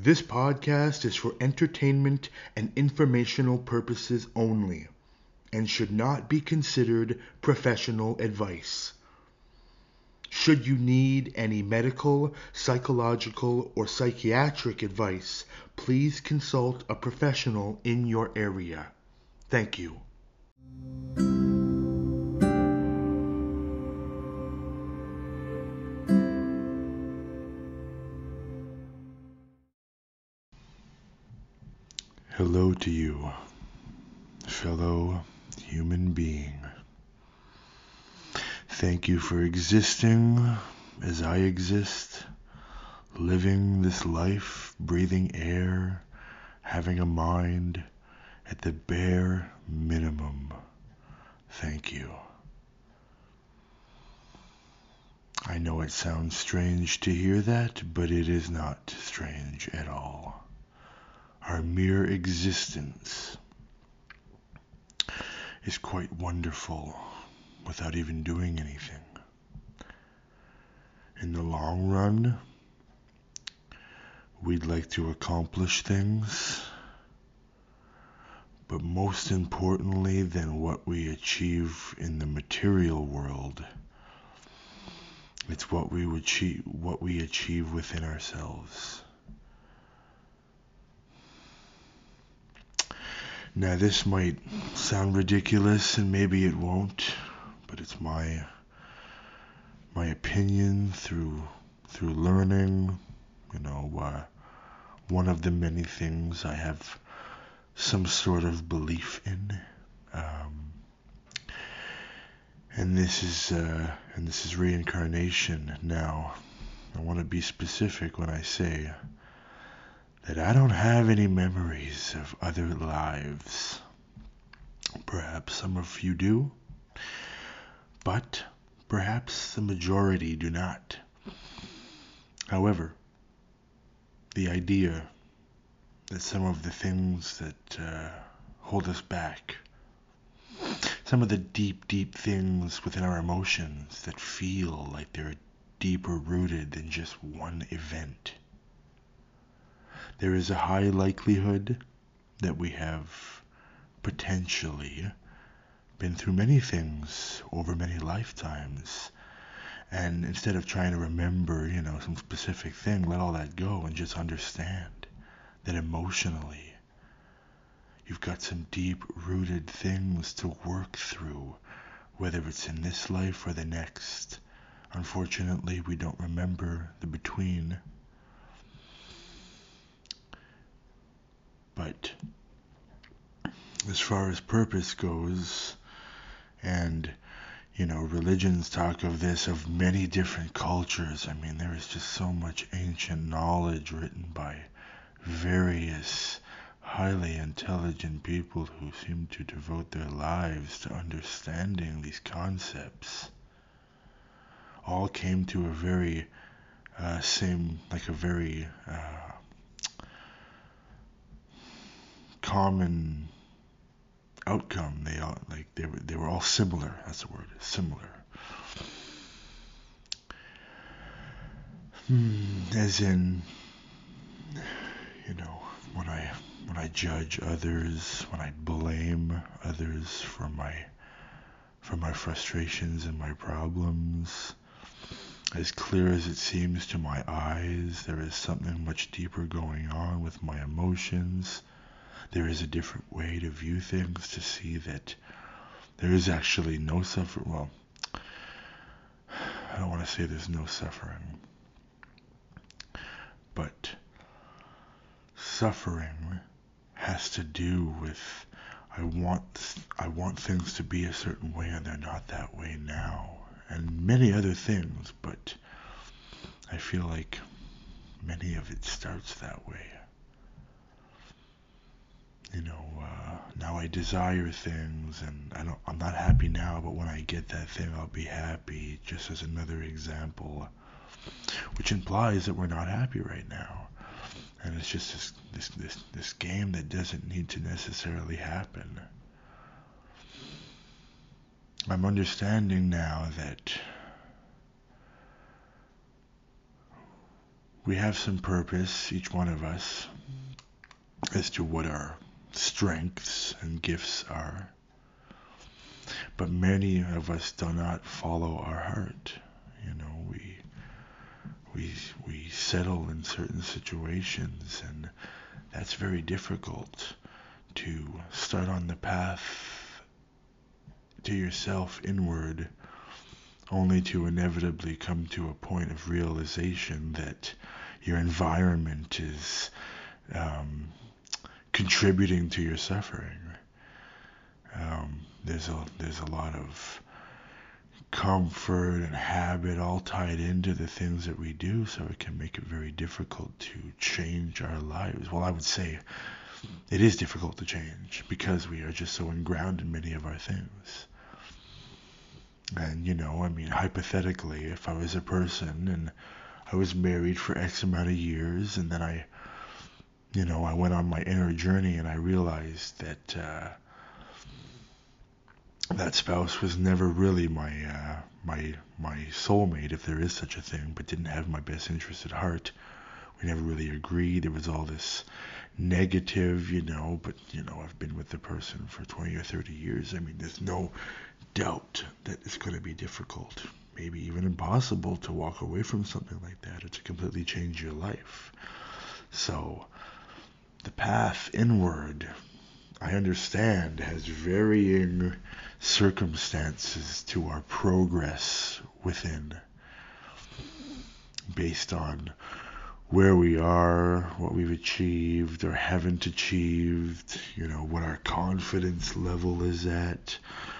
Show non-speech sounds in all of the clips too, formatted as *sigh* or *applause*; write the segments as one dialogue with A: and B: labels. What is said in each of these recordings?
A: This podcast is for entertainment and informational purposes only and should not be considered professional advice. Should you need any medical, psychological, or psychiatric advice, please consult a professional in your area. Thank you. To you, fellow human being. Thank you for existing as I exist, living this life, breathing air, having a mind at the bare minimum. Thank you. I know it sounds strange to hear that, but it is not strange at all. Our mere existence is quite wonderful without even doing anything. In the long run, we'd like to accomplish things, but most importantly than what we achieve in the material world, it's what we achieve, what we achieve within ourselves. Now, this might sound ridiculous, and maybe it won't, but it's my my opinion through through learning. You know, uh, one of the many things I have some sort of belief in, um, and this is uh, and this is reincarnation. Now, I want to be specific when I say that I don't have any memories of other lives. Perhaps some of you do, but perhaps the majority do not. However, the idea that some of the things that uh, hold us back, some of the deep, deep things within our emotions that feel like they're deeper rooted than just one event there is a high likelihood that we have potentially been through many things over many lifetimes. And instead of trying to remember, you know, some specific thing, let all that go and just understand that emotionally you've got some deep rooted things to work through, whether it's in this life or the next. Unfortunately, we don't remember the between. But as far as purpose goes, and you know, religions talk of this of many different cultures. I mean, there is just so much ancient knowledge written by various highly intelligent people who seem to devote their lives to understanding these concepts. All came to a very uh, same, like a very uh, common outcome. They all like they were they were all similar. That's the word, similar. Hmm, as in, you know, when I when I judge others, when I blame others for my for my frustrations and my problems. As clear as it seems to my eyes, there is something much deeper going on with my emotions there is a different way to view things, to see that there is actually no suffering. Well, I don't want to say there's no suffering, but suffering has to do with I want I want things to be a certain way and they're not that way now, and many other things, but I feel like many of it starts that way you know, uh, now I desire things, and I don't, I'm not happy now, but when I get that thing, I'll be happy. Just as another example, which implies that we're not happy right now, and it's just this this this, this game that doesn't need to necessarily happen. I'm understanding now that we have some purpose, each one of us, as to what our strengths and gifts are. But many of us do not follow our heart. You know, we we we settle in certain situations and that's very difficult to start on the path to yourself inward only to inevitably come to a point of realization that your environment is um, contributing to your suffering. Um, there's a there's a lot of comfort and habit all tied into the things that we do, so it can make it very difficult to change our lives. Well, I would say it is difficult to change because we are just so ingrained in many of our things. And, you know, I mean, hypothetically, if I was a person and I was married for X amount of years and then I, you know, I went on my inner journey and I realized that uh, that spouse was never really my uh, my my soulmate, if there is such a thing, but didn't have my best interest at heart. We never really agreed. There was all this negative, you know, but you know, I've been with the person for 20 or 30 years. I mean, there's no doubt that it's going to be difficult, maybe even impossible to walk away from something like that or to completely change your life. So, the path inward, I understand, has varying circumstances to our progress within based on where we are, what we've achieved or haven't achieved, you know, what our confidence level is at,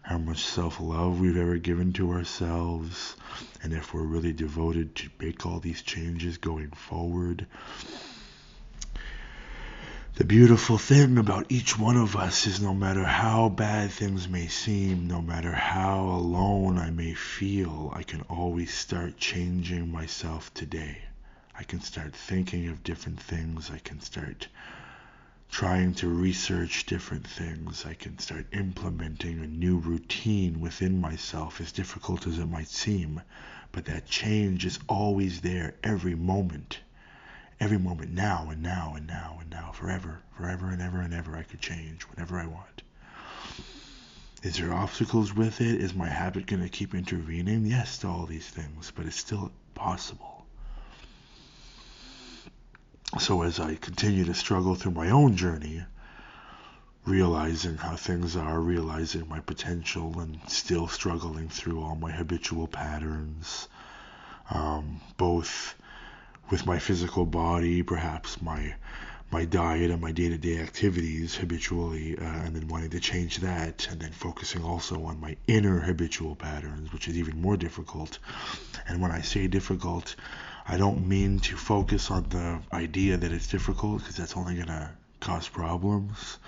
A: how much self love we've ever given to ourselves, and if we're really devoted to make all these changes going forward. The beautiful thing about each one of us is no matter how bad things may seem, no matter how alone I may feel, I can always start changing myself today. I can start thinking of different things. I can start trying to research different things. I can start implementing a new routine within myself, as difficult as it might seem. But that change is always there every moment. Every moment, now and now and now and now, forever, forever and ever and ever, I could change whenever I want. Is there obstacles with it? Is my habit going to keep intervening? Yes, to all these things, but it's still possible. So as I continue to struggle through my own journey, realizing how things are, realizing my potential, and still struggling through all my habitual patterns, um, both with my physical body, perhaps my my diet and my day-to-day activities habitually, uh, and then wanting to change that, and then focusing also on my inner habitual patterns, which is even more difficult. And when I say difficult, I don't mean to focus on the idea that it's difficult because that's only going to cause problems.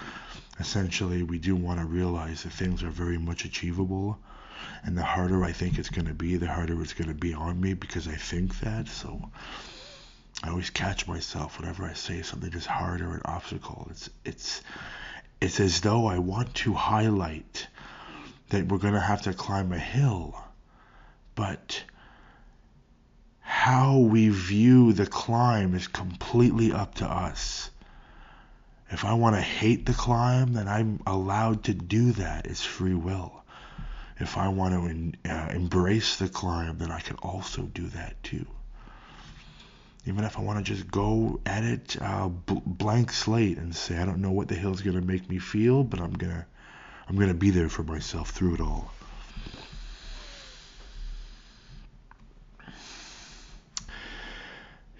A: Essentially, we do want to realize that things are very much achievable. And the harder I think it's going to be, the harder it's going to be on me because I think that. So I always catch myself whenever I say something is hard or an obstacle. It's it's it's as though I want to highlight that we're to have to climb a hill, but how we view the climb is completely up to us. If I want to hate the climb, then I'm allowed to do that. It's free will. If I want to uh, embrace the climb, then I can also do that too. Even if I want to just go at it uh, bl- blank slate and say I don't know what the hell's gonna make me feel, but I'm gonna I'm gonna be there for myself through it all.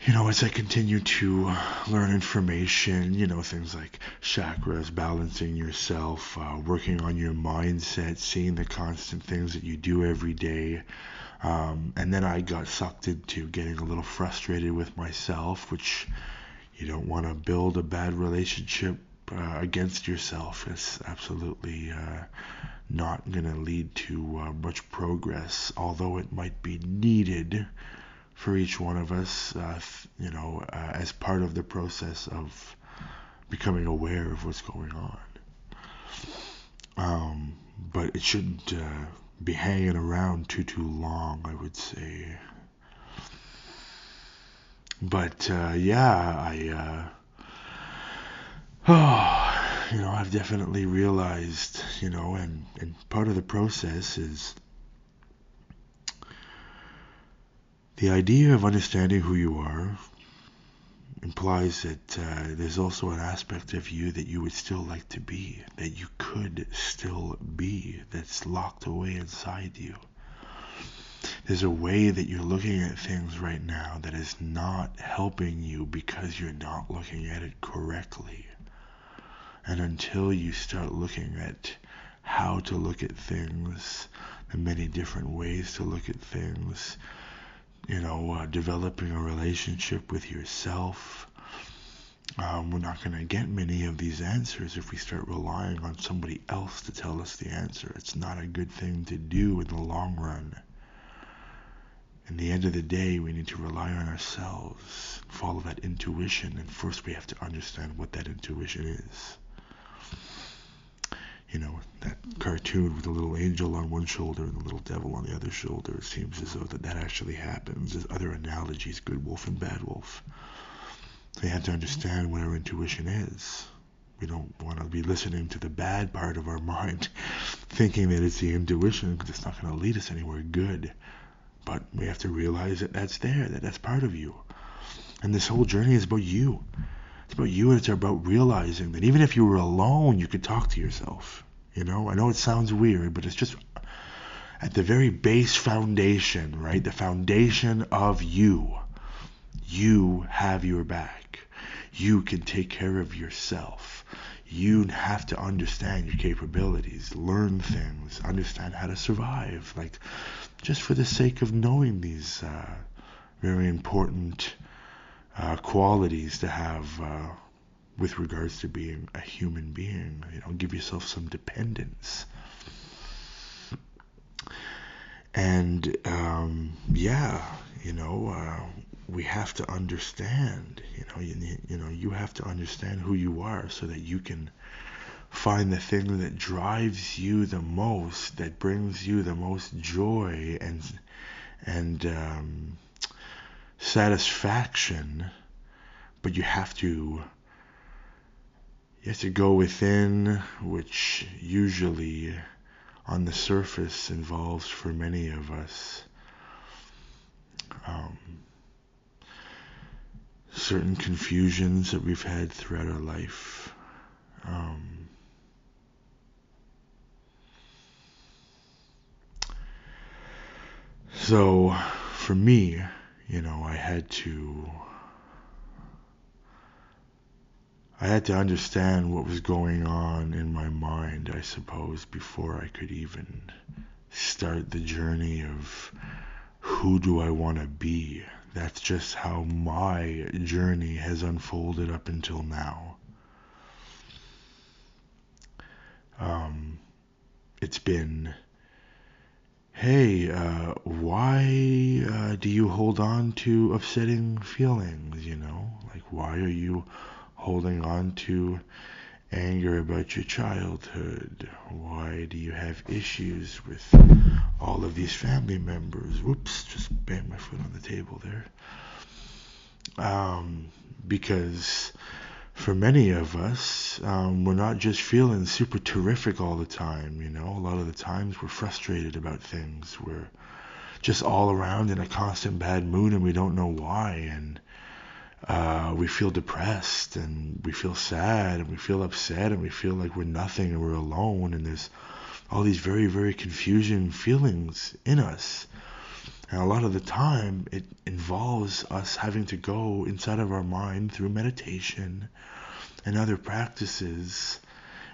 A: You know, as I continue to learn information, you know, things like chakras, balancing yourself, uh, working on your mindset, seeing the constant things that you do every day. Um, and then I got sucked into getting a little frustrated with myself, which you don't want to build a bad relationship uh, against yourself. It's absolutely uh, not going to lead to uh, much progress, although it might be needed for each one of us, uh, you know, uh, as part of the process of becoming aware of what's going on. Um, but it shouldn't uh, be hanging around too too long, I would say. but uh, yeah, I, oh, *sighs* you know, I've definitely realized, you know, and, and part of the process is the idea of understanding who you are implies that uh, there's also an aspect of you that you would still like to be, that you could still be, that's locked away inside you. There's a way that you're looking at things right now that is not helping you because you're not looking at it correctly. And until you start looking at how to look at things, the many different ways to look at things, you know, uh, developing a relationship with yourself. Um, we're not going to get many of these answers if we start relying on somebody else to tell us the answer. It's not a good thing to do in the long run. In the end of the day, we need to rely on ourselves, follow that intuition, and first we have to understand what that intuition is you know, that cartoon with the little angel on one shoulder and the little devil on the other shoulder. It seems as though that that actually happens. There's other analogies, good wolf and bad wolf. We have to mm-hmm. understand what our intuition is. We don't want to be listening to the bad part of our *laughs* mind, thinking that it's the intuition, because it's not going to lead us anywhere good. But we have to realize that that's there, that that's part of you. And this whole journey is about you. It's about you and it's about realizing that even if you were alone, you could talk to yourself. You know, I know it sounds weird, but it's just at the very base foundation, right? The foundation of you. You have your back. You can take care of yourself. You have to understand your capabilities, learn things, understand how to survive. Like, just for the sake of knowing these uh, very important uh, qualities to have uh, with regards to being a human being. You know, give yourself some dependence. And um, yeah, you know, uh, we have to understand. You know, you, you know, you have to understand who you are so that you can find the thing that drives you the most, that brings you the most joy and and um, satisfaction, but you have to you have to go within, which usually on the surface involves for many of us um, certain confusions that we've had throughout our life. Um, so for me, you know, I had to I had to understand what was going on in my mind, I suppose, before I could even start the journey of who do I want to be. That's just how my journey has unfolded up until now. Um, it's been hey, uh, why uh, do you hold on to upsetting feelings? You know, like why are you holding on to anger about your childhood? Why do you have issues with all of these family members? Whoops, just banged my foot on the table there. Um, because for many of us, um, we're not just feeling super terrific all the time. You know, a lot of the times we're frustrated about things. We're just all around in a constant bad mood and we don't know why. And uh, we feel depressed and we feel sad and we feel upset and we feel like we're nothing and we're alone. And there's all these very, very confusing feelings in us. And a lot of the time, it involves us having to go inside of our mind through meditation and other practices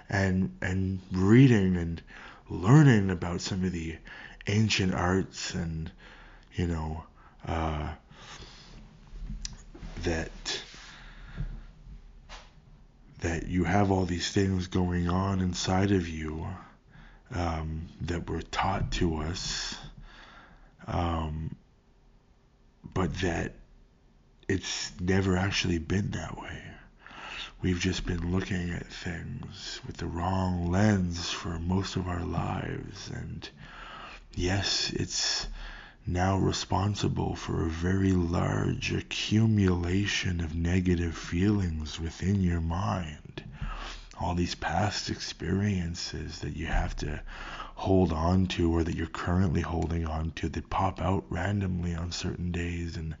A: and and reading and learning about some of the ancient arts and you know uh, that that you have all these things going on inside of you um, that were taught to us um, but that it's never actually been that way. We've just been looking at things with the wrong lens for most of our lives. And yes, it's now responsible for a very large accumulation of negative feelings within your mind. All these past experiences that you have to hold on to or that you're currently holding on to that pop out randomly on certain days and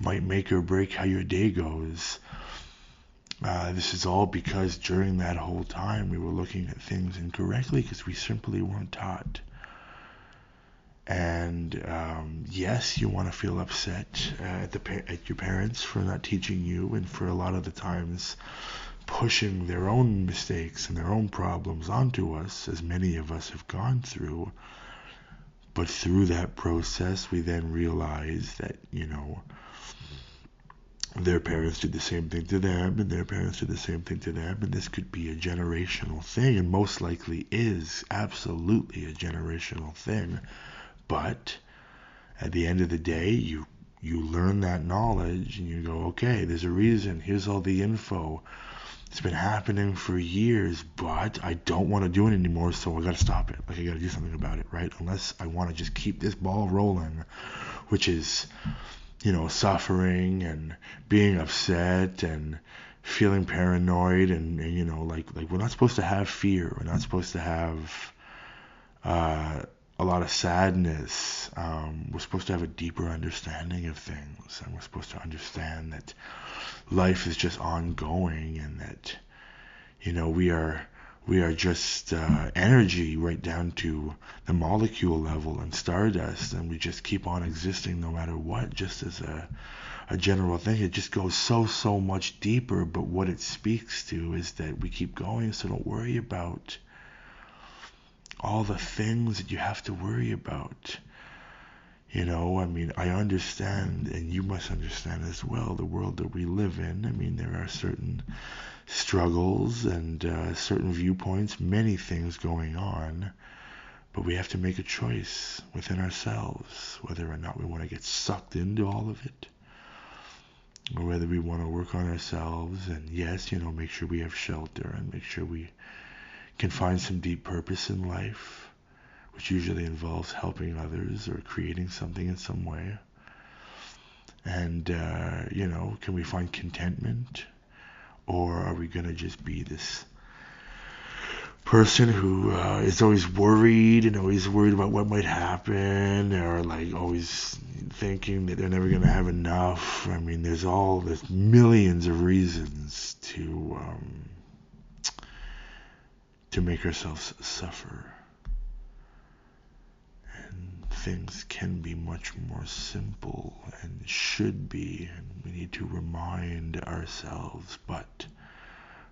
A: might make or break how your day goes. Uh, this is all because during that whole time we were looking at things incorrectly because we simply weren't taught. And um, yes, you want to feel upset uh, at the at your parents for not teaching you, and for a lot of the times pushing their own mistakes and their own problems onto us, as many of us have gone through. But through that process, we then realize that you know their parents did the same thing to them, and their parents did the same thing to them, and this could be a generational thing, and most likely is absolutely a generational thing. But at the end of the day, you you learn that knowledge, and you go, okay, there's a reason. Here's all the info. It's been happening for years, but I don't want to do it anymore, so I got to stop it. Like I got to do something about it, right? Unless I want to just keep this ball rolling, which is you know, suffering and being upset and feeling paranoid and, and, you know, like like we're not supposed to have fear. We're not supposed to have uh, a lot of sadness. Um, we're supposed to have a deeper understanding of things, and we're supposed to understand that life is just ongoing and that you know we are we are just uh, energy right down to the molecule level and stardust, and we just keep on existing no matter what, just as a, a general thing. It just goes so, so much deeper, but what it speaks to is that we keep going, so don't worry about all the things that you have to worry about. You know, I mean, I understand, and you must understand as well, the world that we live in. I mean, there are certain struggles and uh, certain viewpoints, many things going on. But we have to make a choice within ourselves whether or not we want to get sucked into all of it or whether we want to work on ourselves and, yes, you know, make sure we have shelter and make sure we can find some deep purpose in life, which usually involves helping others or creating something in some way. And, uh, you know, can we find contentment or are we going to just be this person who uh, is always worried and always worried about what might happen or like always thinking that they're never going to have enough i mean there's all there's millions of reasons to um, to make ourselves suffer And things can be much more simple and should be, and we need to remind ourselves. But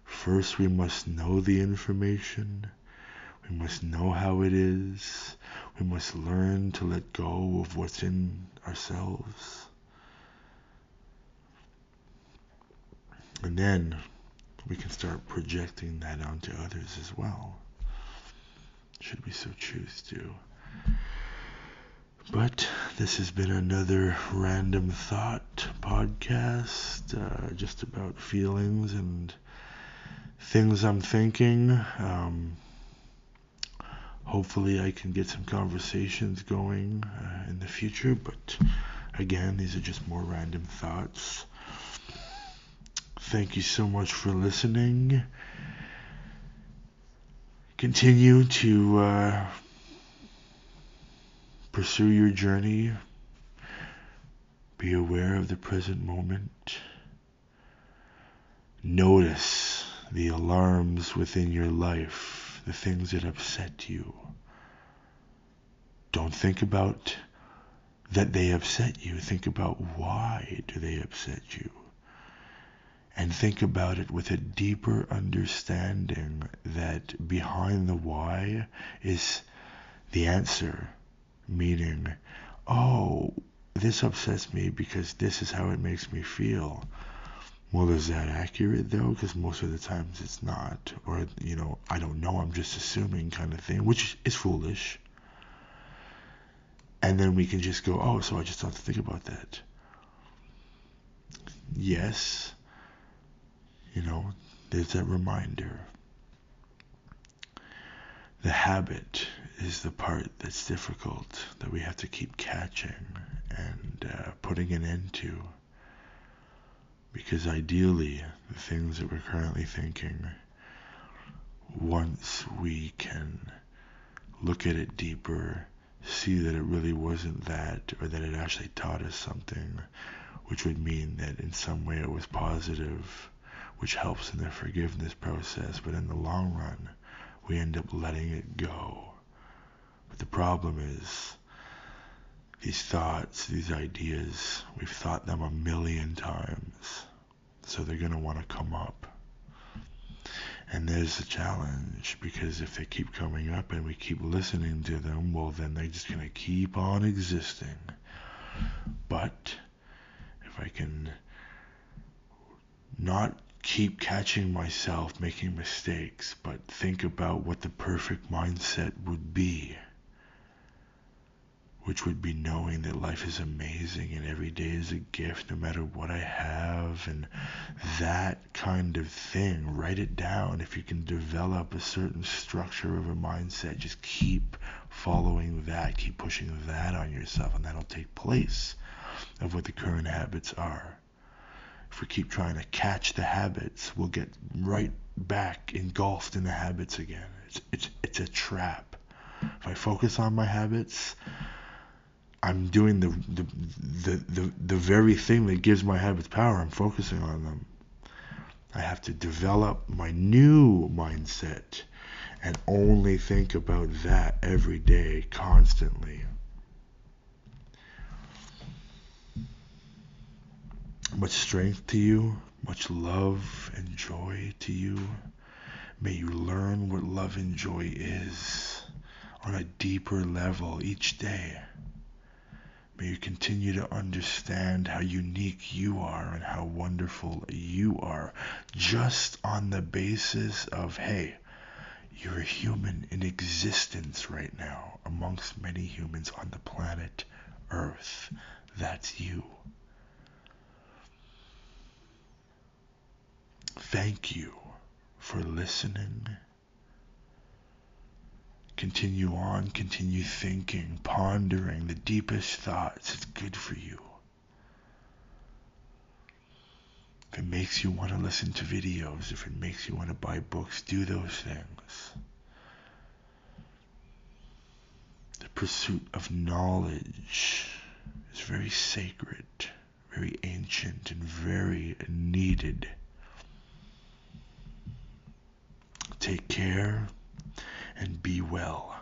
A: first, we must know the information, we must know how it is, we must learn to let go of what's in ourselves. And then we can start projecting that onto others as well, should we so choose to. But this has been another random thought podcast, uh, just about feelings and things I'm thinking. Um, hopefully, I can get some conversations going uh, in the future, but again, these are just more random thoughts. Thank you so much for listening. Continue to. Uh, Pursue your journey. Be aware of the present moment. Notice the alarms within your life, the things that upset you. Don't think about that they upset you. Think about why do they upset you. And think about it with a deeper understanding that behind the why is the answer meaning, oh, this upsets me because this is how it makes me feel. Well, is that accurate though? Because most of the times it's not. Or, you know, I don't know, I'm just assuming kind of thing, which is foolish. And then we can just go, oh, so I just have to think about that. Yes, you know, there's that reminder. The habit is the part that's difficult that we have to keep catching and uh, putting an end to. Because ideally, the things that we're currently thinking, once we can look at it deeper, see that it really wasn't that, or that it actually taught us something, which would mean that in some way it was positive, which helps in the forgiveness process, but in the long run, we end up letting it go. But the problem is, these thoughts, these ideas, we've thought them a million times, so they're going to want to come up. And there's the challenge because if they keep coming up and we keep listening to them, well, then they're just going to keep on existing. But if I can not keep catching myself making mistakes, but think about what the perfect mindset would be which would be knowing that life is amazing and every day is a gift no matter what I have and that kind of thing. Write it down. If you can develop a certain structure of a mindset, just keep following that, keep pushing that on yourself, and that'll take place of what the current habits are. If we keep trying to catch the habits, we'll get right back engulfed in the habits again. It's it's it's a trap. If I focus on my habits, I'm doing the, the the the the very thing that gives my habits power. I'm focusing on them. I have to develop my new mindset and only think about that every day, constantly. Much strength to you, much love and joy to you. May you learn what love and joy is on a deeper level each day. May you continue to understand how unique you are and how wonderful you are just on the basis of, hey, you're a human in existence right now amongst many humans on the planet Earth. That's you. Thank you for listening Continue on, continue thinking, pondering the deepest thoughts. It's good for you. If it makes you want to listen to videos, if it makes you want to buy books, do those things. The pursuit of knowledge is very sacred, very ancient, and very needed. Take care and be well.